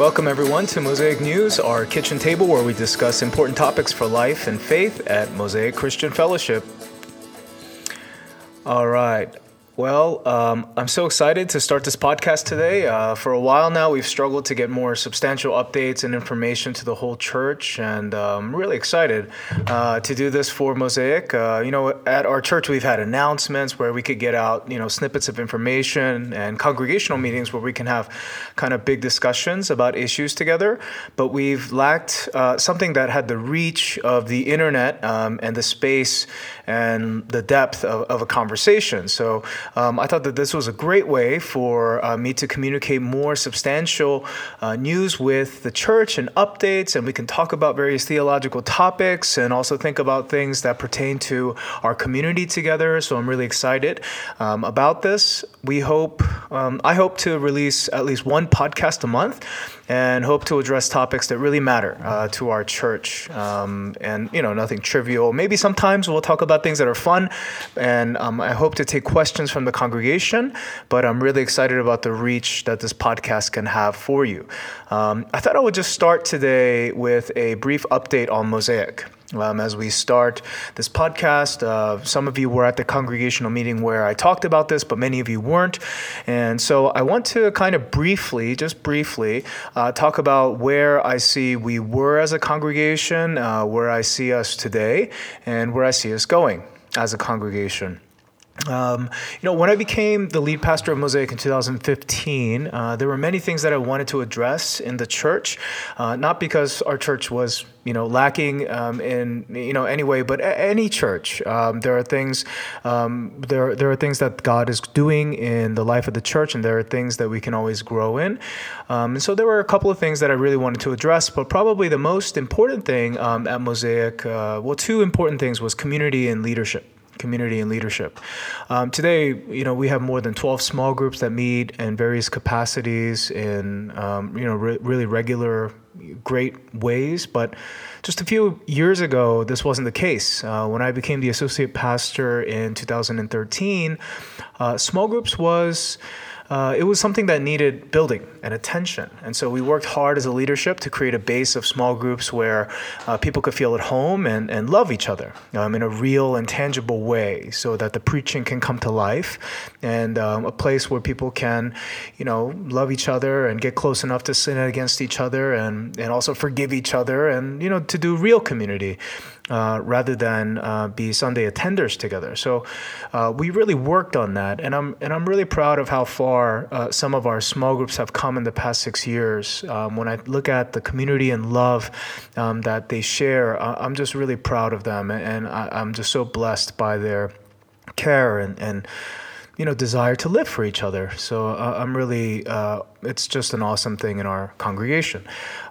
Welcome, everyone, to Mosaic News, our kitchen table where we discuss important topics for life and faith at Mosaic Christian Fellowship. All right. Well, um, I'm so excited to start this podcast today. Uh, for a while now, we've struggled to get more substantial updates and information to the whole church, and uh, I'm really excited uh, to do this for Mosaic. Uh, you know, at our church, we've had announcements where we could get out, you know, snippets of information and congregational meetings where we can have kind of big discussions about issues together, but we've lacked uh, something that had the reach of the internet um, and the space and the depth of, of a conversation. So um, I thought that this was a great way for uh, me to communicate more substantial uh, news with the church and updates, and we can talk about various theological topics and also think about things that pertain to our community together. So I'm really excited um, about this. We hope, um, I hope to release at least one podcast a month and hope to address topics that really matter uh, to our church. Um, and, you know, nothing trivial. Maybe sometimes we'll talk about things that are fun, and um, I hope to take questions from the congregation, but I'm really excited about the reach that this podcast can have for you. Um, I thought I would just start today with a brief update on Mosaic. Um, as we start this podcast. Uh, some of you were at the congregational meeting where I talked about this, but many of you weren't. And so I want to kind of briefly, just briefly, uh, talk about where I see we were as a congregation, uh, where I see us today, and where I see us going as a congregation. Um, you know, when I became the lead pastor of Mosaic in 2015, uh, there were many things that I wanted to address in the church, uh, not because our church was, you know, lacking um, in, you know, any way, but a- any church. Um, there are things, um, there, there are things that God is doing in the life of the church, and there are things that we can always grow in. Um, and so there were a couple of things that I really wanted to address, but probably the most important thing um, at Mosaic, uh, well, two important things was community and leadership community and leadership. Um, today, you know, we have more than 12 small groups that meet in various capacities in, um, you know, re- really regular, great ways. But just a few years ago, this wasn't the case. Uh, when I became the associate pastor in 2013, uh, small groups was uh, it was something that needed building and attention. And so we worked hard as a leadership to create a base of small groups where uh, people could feel at home and, and love each other um, in a real and tangible way so that the preaching can come to life and um, a place where people can, you know, love each other and get close enough to sin against each other and, and also forgive each other and, you know, to do real community. Uh, rather than uh, be Sunday attenders together. So uh, we really worked on that, and I'm and I'm really proud of how far uh, some of our small groups have come in the past six years. Um, when I look at the community and love um, that they share, I'm just really proud of them, and I, I'm just so blessed by their care and and you know desire to live for each other. So uh, I'm really uh, it's just an awesome thing in our congregation.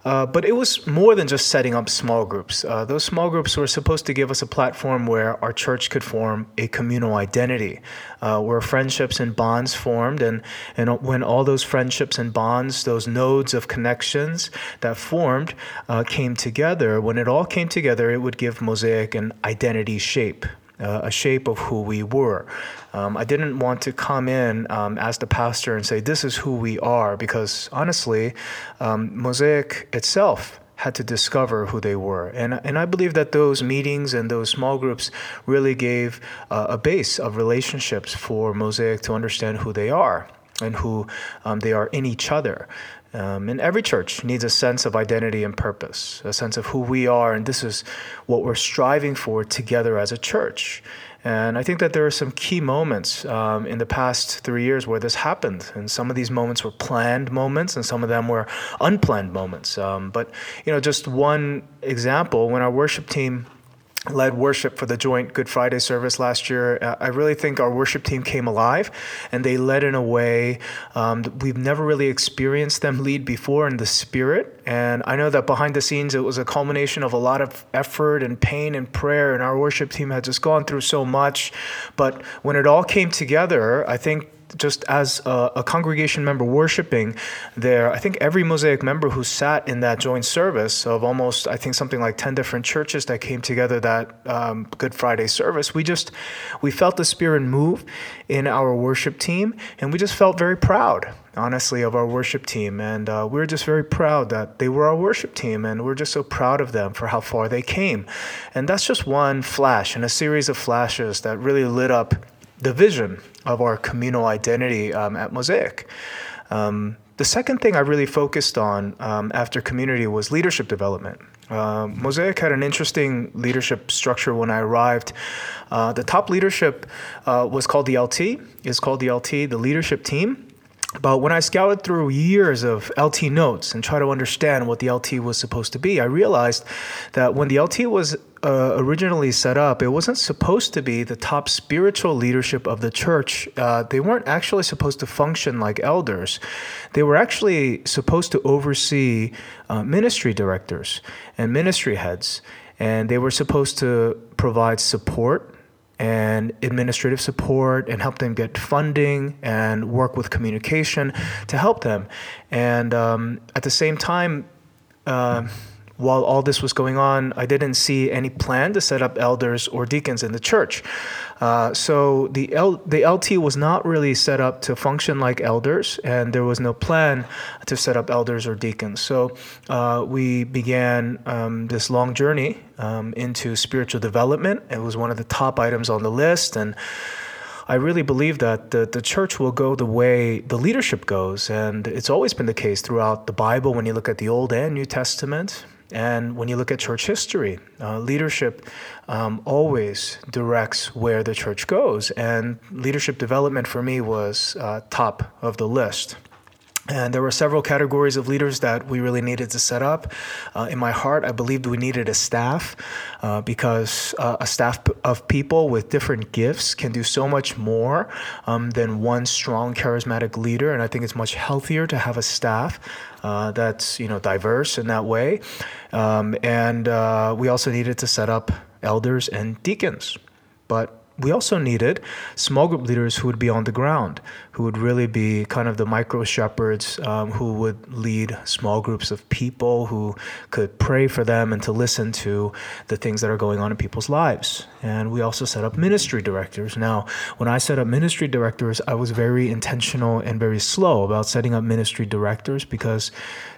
Uh, but it was more than just setting up small groups. Uh, those small groups were supposed to give us a platform where our church could form a communal identity, uh, where friendships and bonds formed, and and when all those friendships and bonds, those nodes of connections that formed, uh, came together. When it all came together, it would give Mosaic an identity shape uh, a shape of who we were. Um, I didn't want to come in um, as the pastor and say, This is who we are, because honestly, um, Mosaic itself had to discover who they were. And, and I believe that those meetings and those small groups really gave uh, a base of relationships for Mosaic to understand who they are and who um, they are in each other. Um, and every church needs a sense of identity and purpose, a sense of who we are, and this is what we're striving for together as a church. And I think that there are some key moments um, in the past three years where this happened. And some of these moments were planned moments, and some of them were unplanned moments. Um, but, you know, just one example when our worship team led worship for the joint Good Friday service last year. Uh, I really think our worship team came alive and they led in a way um, we've never really experienced them lead before in the spirit. And I know that behind the scenes, it was a culmination of a lot of effort and pain and prayer. And our worship team had just gone through so much. But when it all came together, I think just as a, a, congregation member worshiping there, I think every Mosaic member who sat in that joint service of almost, I think something like 10 different churches that came together that um, Good Friday service, we just, we felt the Spirit move in our worship team and we just felt very proud honestly, of our worship team. And uh, we are just very proud that they were our worship team. And we're just so proud of them for how far they came. And that's just one flash in a series of flashes that really lit up the vision of our communal identity um, at Mosaic. Um, the second thing I really focused on um, after community was leadership development. Uh, Mosaic had an interesting leadership structure when I arrived. Uh, the top leadership uh, was called the LT, is called the LT, the leadership team. But when I scouted through years of LT notes and tried to understand what the LT was supposed to be, I realized that when the LT was uh, originally set up, it wasn't supposed to be the top spiritual leadership of the church. Uh, they weren't actually supposed to function like elders. They were actually supposed to oversee uh, ministry directors and ministry heads. And they were supposed to provide support and administrative support and help them get funding and work with communication to help them. And um, at the same time, uh, while all this was going on, I didn't see any plan to set up elders or deacons in the church. Uh, so the L- the LT was not really set up to function like elders, and there was no plan to set up elders or deacons. So uh, we began um, this long journey um, into spiritual development. It was one of the top items on the list, and I really believe that the, the church will go the way the leadership goes. And it's always been the case throughout the Bible when you look at the Old and New Testament. And when you look at church history, uh, leadership um, always directs where the church goes. And leadership development for me was uh, top of the list. And there were several categories of leaders that we really needed to set up. Uh, in my heart, I believed we needed a staff uh, because uh, a staff of people with different gifts can do so much more um, than one strong, charismatic leader. And I think it's much healthier to have a staff uh, that's you know diverse in that way. Um, and uh, we also needed to set up elders and deacons. But we also needed small group leaders who would be on the ground, who would really be kind of the micro shepherds, um, who would lead small groups of people, who could pray for them and to listen to the things that are going on in people's lives. And we also set up ministry directors. Now, when I set up ministry directors, I was very intentional and very slow about setting up ministry directors because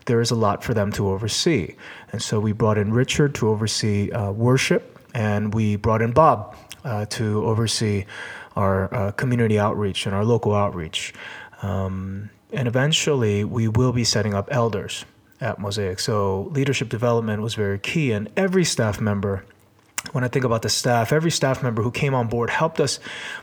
there is a lot for them to oversee. And so we brought in Richard to oversee uh, worship, and we brought in Bob uh, to oversee our uh, community outreach and our local outreach. Um, and eventually, we will be setting up elders at Mosaic. So, leadership development was very key, and every staff member when I think about the staff, every staff member who came on board helped us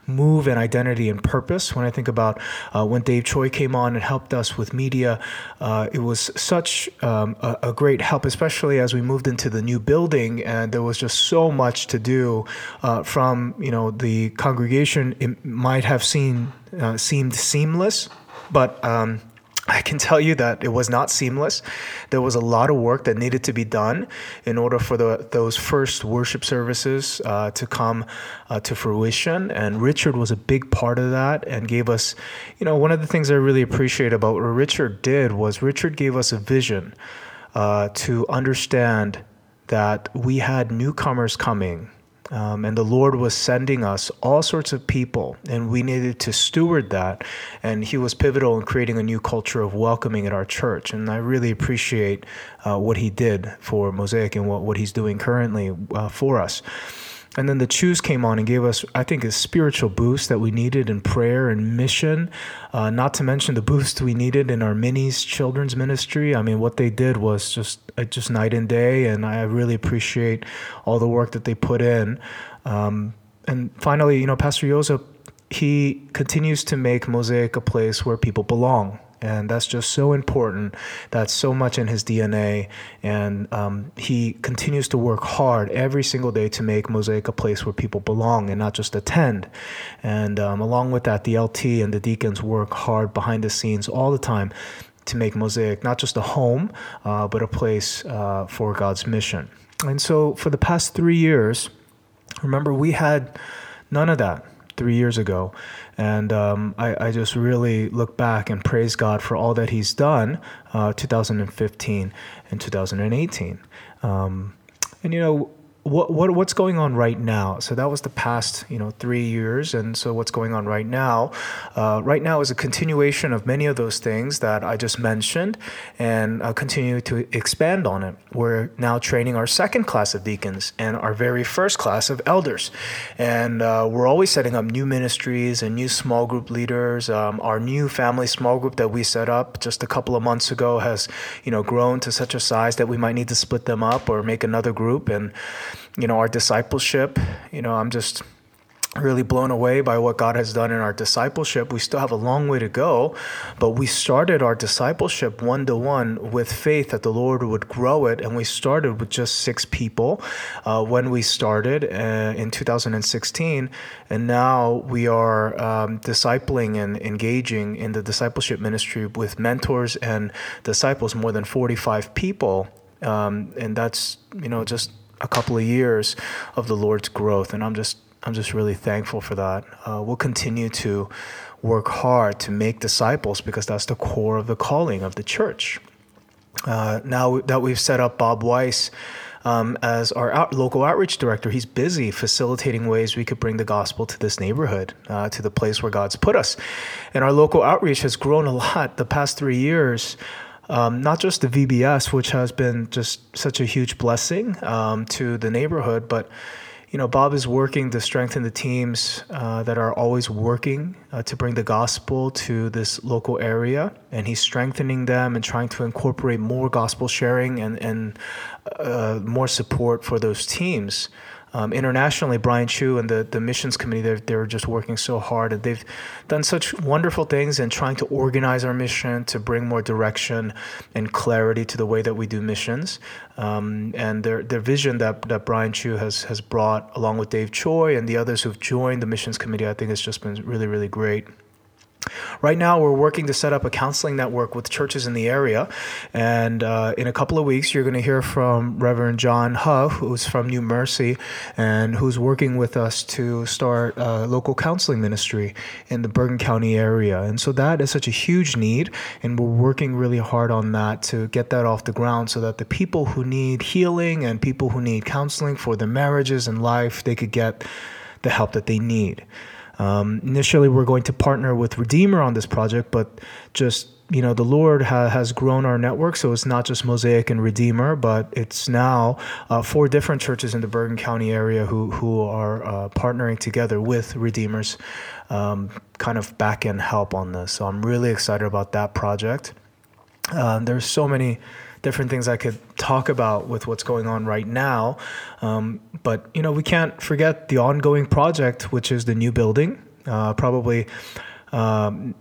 move in identity and purpose. When I think about uh, when Dave Choi came on and helped us with media, uh, it was such um, a, a, great help, especially as we moved into the new building and there was just so much to do. Uh, from you know the congregation, it might have seen uh, seemed seamless, but um, I can tell you that it was not seamless. There was a lot of work that needed to be done in order for the, those first worship services uh, to come uh, to fruition. And Richard was a big part of that and gave us, you know, one of the things I really appreciate about what Richard did was Richard gave us a vision uh, to understand that we had newcomers coming um, and the Lord was sending us all sorts of people, and we needed to steward that. And He was pivotal in creating a new culture of welcoming at our church. And I really appreciate uh, what He did for Mosaic and what, what He's doing currently uh, for us. And then the Chus came on and gave us, I think, a spiritual boost that we needed in prayer and mission. Uh, not to mention the boost we needed in our minis children's ministry. I mean, what they did was just uh, just night and day, and I really appreciate all the work that they put in. Um, and finally, you know, Pastor Joseph, he continues to make Mosaic a place where people belong and that's just so important. That's so much in his DNA, and um, he continues to work hard every single day to make Mosaic a place where people belong and not just attend. And um, along with that, the LT and the deacons work hard behind the scenes all the time to make Mosaic not just a home, uh, but a place uh, for God's mission. And so, for the past three years, remember we had none of that three years ago. And um, I, I, just really look back and praise God for all that He's done uh, 2015 and 2018. Um, and, you know, what, what what's going on right now? So that was the past, you know, three years, and so what's going on right now? Uh, right now is a continuation of many of those things that I just mentioned, and I'll continue to expand on it. We're now training our second class of deacons and our very first class of elders, and uh, we're always setting up new ministries and new small group leaders. Um, our new family small group that we set up just a couple of months ago has, you know, grown to such a size that we might need to split them up or make another group and you know, our discipleship. You know, I'm just really blown away by what God has done in our discipleship. We still have a long way to go, but we started our discipleship one to one with faith that the Lord would grow it. And we started with just six people uh, when we started uh, in 2016. And now we are um, discipling and engaging in the discipleship ministry with mentors and disciples, more than 45 people. Um, and that's, you know, just a couple of years of the Lord's growth, and I'm just I'm just really thankful for that. Uh, we'll continue to work hard to make disciples because that's the core of the calling of the church. Uh, now that we've set up Bob Weiss um, as our out- local outreach director, he's busy facilitating ways we could bring the gospel to this neighborhood, uh, to the place where God's put us. And our local outreach has grown a lot the past three years um, not just the VBS, which has been just such a huge blessing um, to the neighborhood, but you know, Bob is working to strengthen the teams uh, that are always working uh, to bring the gospel to this local area, and he's strengthening them and trying to incorporate more gospel sharing and and uh, more support for those teams. Um, internationally, Brian Chu and the, the missions committee, they're, they're just working so hard. And they've done such wonderful things in trying to organize our mission to bring more direction and clarity to the way that we do missions. Um, and their, their vision that, that Brian Chu has, has brought, along with Dave Choi and the others who've joined the missions committee, I think has just been really, really great. Right now, we're working to set up a counseling network with churches in the area. And uh, in a couple of weeks, you're going to hear from Reverend John Huff, who's from New Mercy and who's working with us to start a local counseling ministry in the Bergen County area. And so that is such a huge need. And we're working really hard on that to get that off the ground so that the people who need healing and people who need counseling for their marriages and life, they could get the help that they need. Um, initially, we're going to partner with Redeemer on this project, but just you know, the Lord ha- has grown our network, so it's not just Mosaic and Redeemer, but it's now uh, four different churches in the Bergen County area who who are uh, partnering together with Redeemers, um, kind of back end help on this. So I'm really excited about that project. Uh, there's so many different things I could talk about with what's going on right now. Um, but you know, we can't forget the ongoing project, which is the new building. Uh, probably. Um,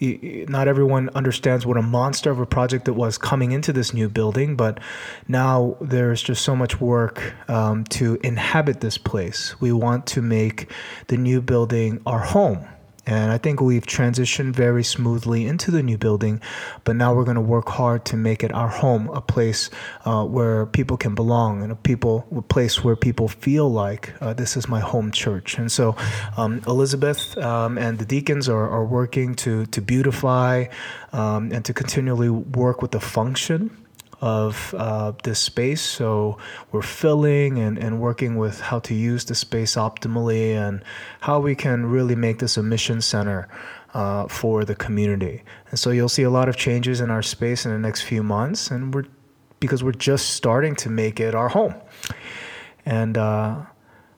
not everyone understands what a monster of a project it was coming into this new building, but now there's just so much work um, to inhabit this place. We want to make the new building our home. And I think we've transitioned very smoothly into the new building, but now we're going to work hard to make it our home, a place uh, where people can belong, and a people, a place where people feel like uh, this is my home church. And so, um, Elizabeth um, and the deacons are, are working to to beautify um, and to continually work with the function of uh, this space. So we're filling and, and working with how to use the space optimally and how we can really make this a mission center uh, for the community. And so you'll see a lot of changes in our space in the next few months, and we're because we're just starting to make it our home. And uh,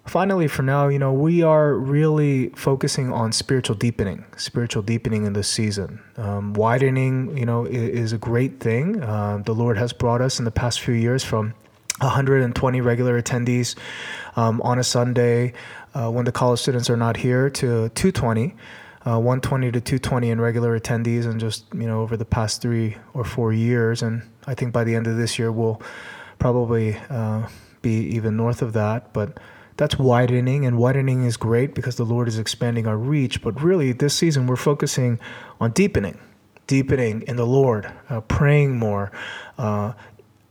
finally, for now, you know, we are really focusing on spiritual deepening, spiritual deepening in this season. Um, widening, you know, is, a great thing. Uh, the Lord has brought us in the past few years from 120 regular attendees um, on a Sunday uh, when the college students are not here to 220. Uh, 120 to 220 in regular attendees, and just you know over the past three or four years, and I think by the end of this year we'll probably uh, be even north of that. But that's widening, and widening is great because the Lord is expanding our reach. But really, this season, we're focusing on deepening, deepening in the Lord, uh, praying more, uh,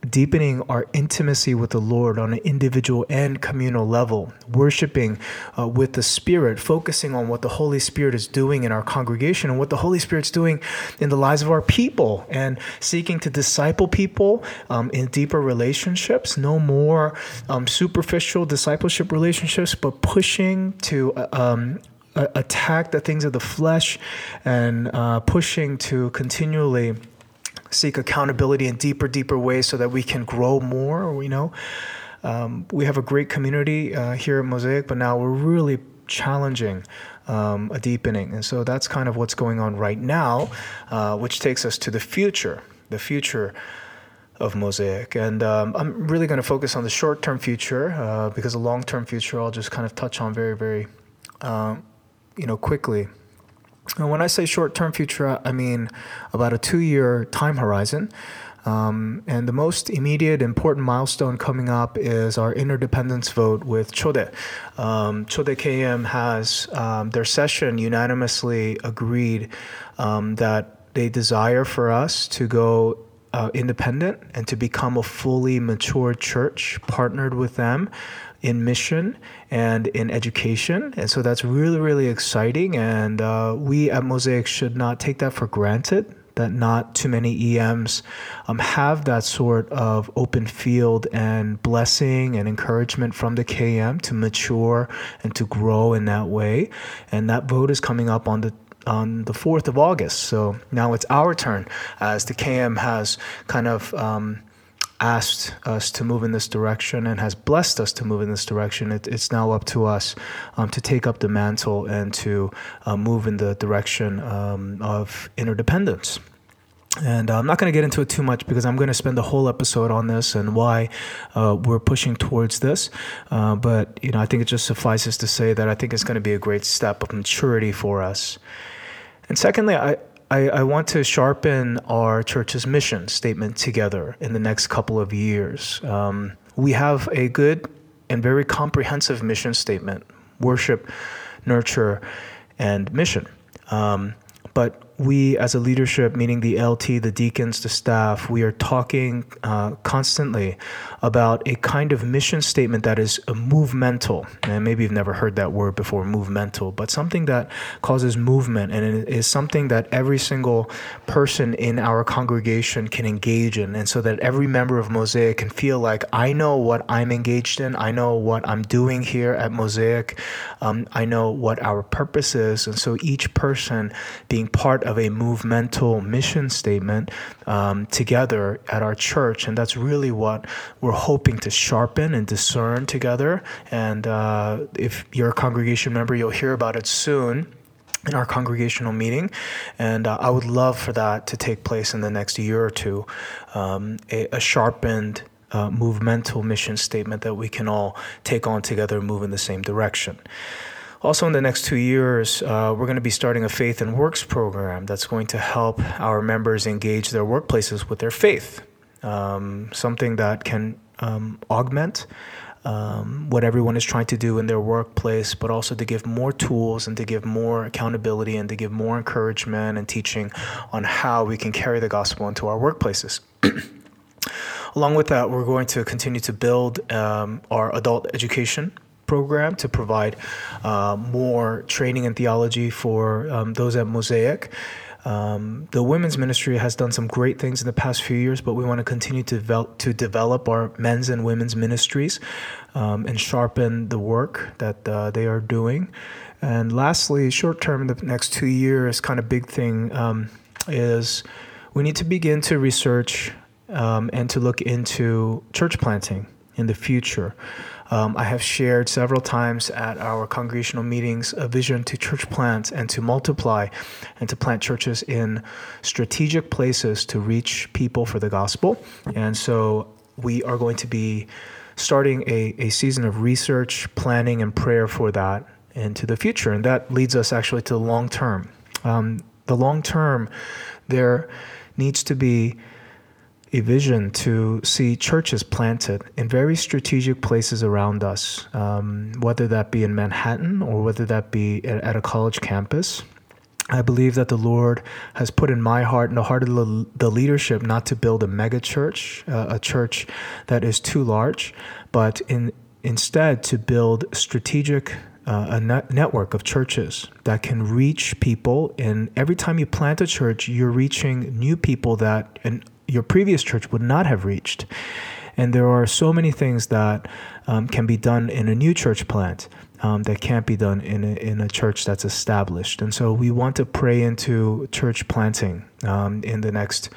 deepening our intimacy with the Lord on an individual and communal level, worshiping uh, with the Spirit, focusing on what the Holy Spirit is doing in our congregation and what the Holy Spirit's doing in the lives of our people, and seeking to disciple people um, in deeper relationships, no more um, superficial discipleship relationships, but pushing to uh, um, attack the things of the flesh and uh, pushing to continually seek accountability in deeper, deeper ways so that we can grow more. You know, um, we have a great community uh, here at Mosaic, but now we're really challenging um, a deepening. And so that's kind of what's going on right now, uh, which takes us to the future, the future of Mosaic. And um, I'm really going to focus on the short term future uh, because the long term future I'll just kind of touch on very, very, um, you know, quickly. And when I say short term future, I mean about a two year time horizon. Um, and the most immediate important milestone coming up is our interdependence vote with Chode. Um, Chode KM has um, their session unanimously agreed um, that they desire for us to go uh, independent and to become a fully mature church partnered with them in mission and in education. And so that's really, really exciting. And uh, we at Mosaic should not take that for granted. That not too many EMs um, have that sort of open field and blessing and encouragement from the KM to mature and to grow in that way. And that vote is coming up on the on the 4th of August. So now it's our turn as the KM has kind of um, asked us to move in this direction and has blessed us to move in this direction. It, it's now up to us um, to take up the mantle and to uh, move in the direction um, of interdependence. And uh, I'm not going to get into it too much because I'm going to spend the whole episode on this and why uh, we're pushing towards this. Uh, but you know, I think it just suffices to say that I think it's going to be a great step of maturity for us. And secondly, I, I, I, want to sharpen our church's mission statement together in the next couple of years. Um, we have a good and very comprehensive mission statement worship, nurture, and mission. Um, but we as a leadership, meaning the LT, the deacons, the staff, we are talking uh, constantly about a kind of mission statement that is a movemental. And maybe you've never heard that word before, movemental, but something that causes movement and it is something that every single person in our congregation can engage in. And so that every member of Mosaic can feel like, I know what I'm engaged in, I know what I'm doing here at Mosaic, um, I know what our purpose is. And so each person being part of of a movemental mission statement um, together at our church. And that's really what we're hoping to sharpen and discern together. And uh, if you're a congregation member, you'll hear about it soon in our congregational meeting. And uh, I would love for that to take place in the next year or two. Um, a, a, sharpened uh, movemental mission statement that we can all take on together and move in the same direction. Also, in the next two years, uh, we're going to be starting a faith and works program that's going to help our members engage their workplaces with their faith. Um, something that can um, augment um, what everyone is trying to do in their workplace, but also to give more tools and to give more accountability and to give more encouragement and teaching on how we can carry the gospel into our workplaces. Along with that, we're going to continue to build um, our adult education program to provide uh, more training in theology for um, those at Mosaic. Um, the women's ministry has done some great things in the past few years, but we want to continue to develop, to develop our men's and women's ministries um, and sharpen the work that uh, they are doing. And lastly, short term, the next two years, kind of big thing um, is we need to begin to research um, and to look into church planting in the future. Um, I have shared several times at our congregational meetings a vision to church plant and to multiply and to plant churches in strategic places to reach people for the gospel. And so we are going to be starting a, a season of research, planning, and prayer for that into the future. And that leads us actually to the long term. Um, the long term, there needs to be a vision to see churches planted in very strategic places around us, um, whether that be in Manhattan or whether that be at, at a college campus. I believe that the Lord has put in my heart and the heart of the, the leadership not to build a mega church, uh, a church that is too large, but in instead to build strategic uh, a net network of churches that can reach people. And every time you plant a church, you're reaching new people that in your previous church would not have reached. And there are so many things that um, can be done in a new church plant um, that can't be done in a, in a church that's established. And so we want to pray into church planting um, in the next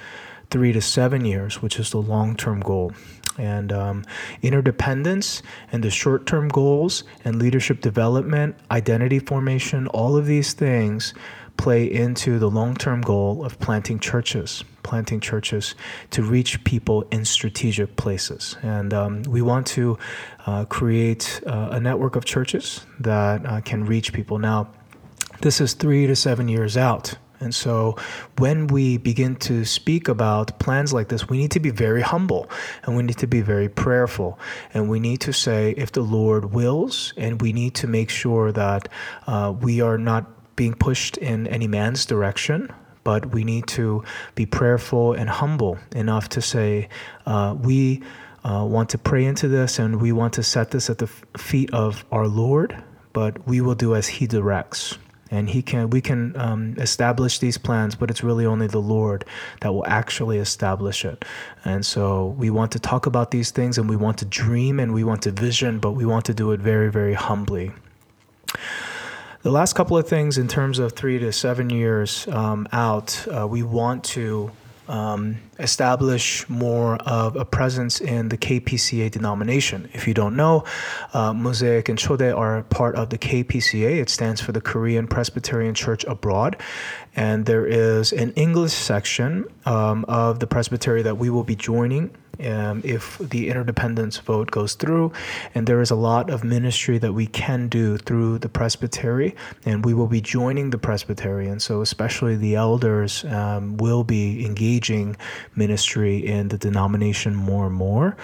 three to seven years, which is the long term goal. And um, interdependence and the short term goals and leadership development, identity formation, all of these things play into the long term goal of planting churches, planting churches to reach people in strategic places. And um, we want to uh, create uh, a network of churches that uh, can reach people. Now, this is three to seven years out. And so when we begin to speak about plans like this, we need to be very humble and we need to be very prayerful. And we need to say, if the Lord wills, and we need to make sure that uh, we are not being pushed in any man's direction, but we need to be prayerful and humble enough to say, uh, we uh, want to pray into this and we want to set this at the feet of our Lord, but we will do as He directs. And he can, we can um, establish these plans, but it's really only the Lord that will actually establish it. And so we want to talk about these things, and we want to dream, and we want to vision, but we want to do it very, very humbly. The last couple of things in terms of three to seven years um, out, uh, we want to um, establish more of a presence in the KPCA denomination. If you don't know, uh, Mosaic and Chode are part of the KPCA. It stands for the Korean Presbyterian Church Abroad. And there is an English section um, of the Presbytery that we will be joining um, if the interdependence vote goes through. And there is a lot of ministry that we can do through the presbytery, and we will be joining the presbytery. And so, especially the elders um, will be engaging ministry in the denomination more and more.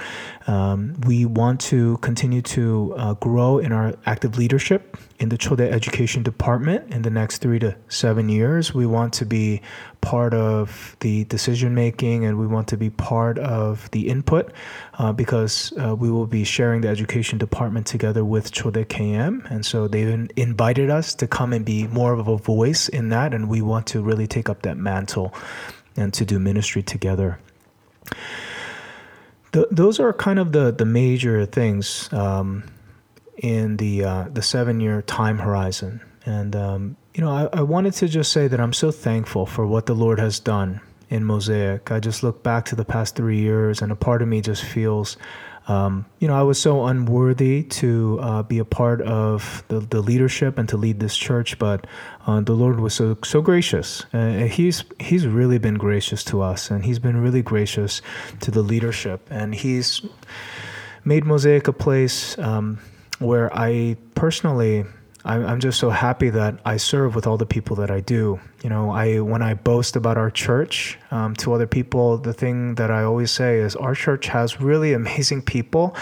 Um, we want to continue to uh, grow in our active leadership in the Chode Education Department in the next three to seven years. We want to be part of the decision making and we want to be part of the input uh, because uh, we will be sharing the education department together with Chode KM. And so they've invited us to come and be more of a voice in that. And we want to really take up that mantle and to do ministry together. The, those are kind of the, the major things um, in the, uh, the seven year time horizon. And um, you know, I, I wanted to just say that I'm so thankful for what the Lord has done in Mosaic. I just look back to the past three years, and a part of me just feels, um, you know, I was so unworthy to uh, be a part of the, the leadership and to lead this church, but uh, the Lord was so so gracious. Uh, he's He's really been gracious to us, and He's been really gracious to the leadership, and He's made Mosaic a place um, where I personally I'm just so happy that I serve with all the people that I do. You know, I when I boast about our church um, to other people, the thing that I always say is our church has really amazing people,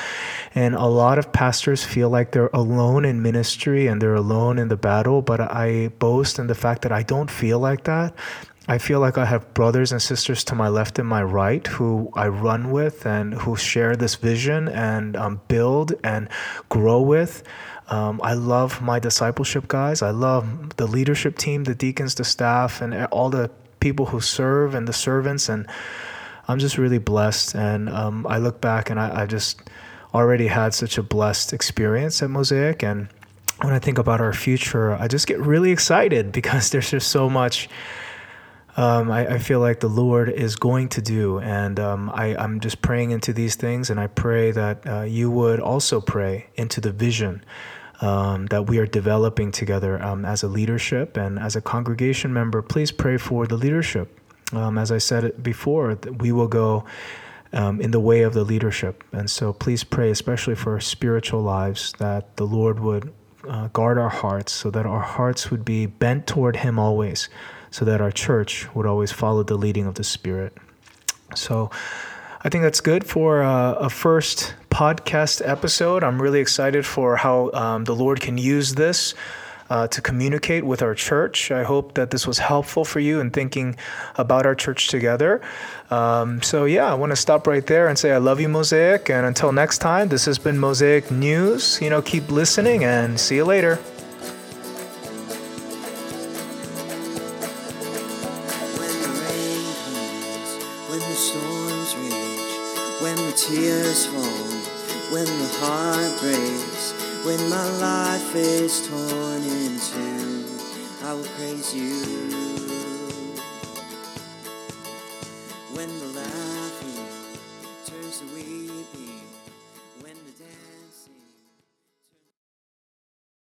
and a lot of pastors feel like they're alone in ministry and they're alone in the battle. But I boast in the fact that I don't feel like that. I feel like I have brothers and sisters to my left and my right who I run with and who share this vision and um, build and grow with. Um, I love my discipleship guys. I love the leadership team, the deacons, the staff, and all the people who serve and the servants. And I'm just really blessed. And um, I look back and I, I just already had such a blessed experience at Mosaic. And when I think about our future, I just get really excited because there's just so much. Um, I, I, feel like the Lord is going to do. And um, I, am just praying into these things, and I pray that uh, you would also pray into the vision um, that we are developing together um, as a leadership and as a congregation member. Please pray for the leadership. Um, as I said before, we will go um, in the way of the leadership. And so please pray, especially for our spiritual lives, that the Lord would uh, guard our hearts so that our hearts would be bent toward Him always, so that our church would always follow the leading of the Spirit. So, I think that's good for uh, a first podcast episode. I'm really excited for how um, the Lord can use this uh, to communicate with our church. I hope that this was helpful for you in thinking about our church together. Um, so, yeah, I want to stop right there and say I love you, Mosaic. And until next time, this has been Mosaic News. You know, keep listening and see you later. When my life is torn in two, I will praise you. When the laughing turns to weeping.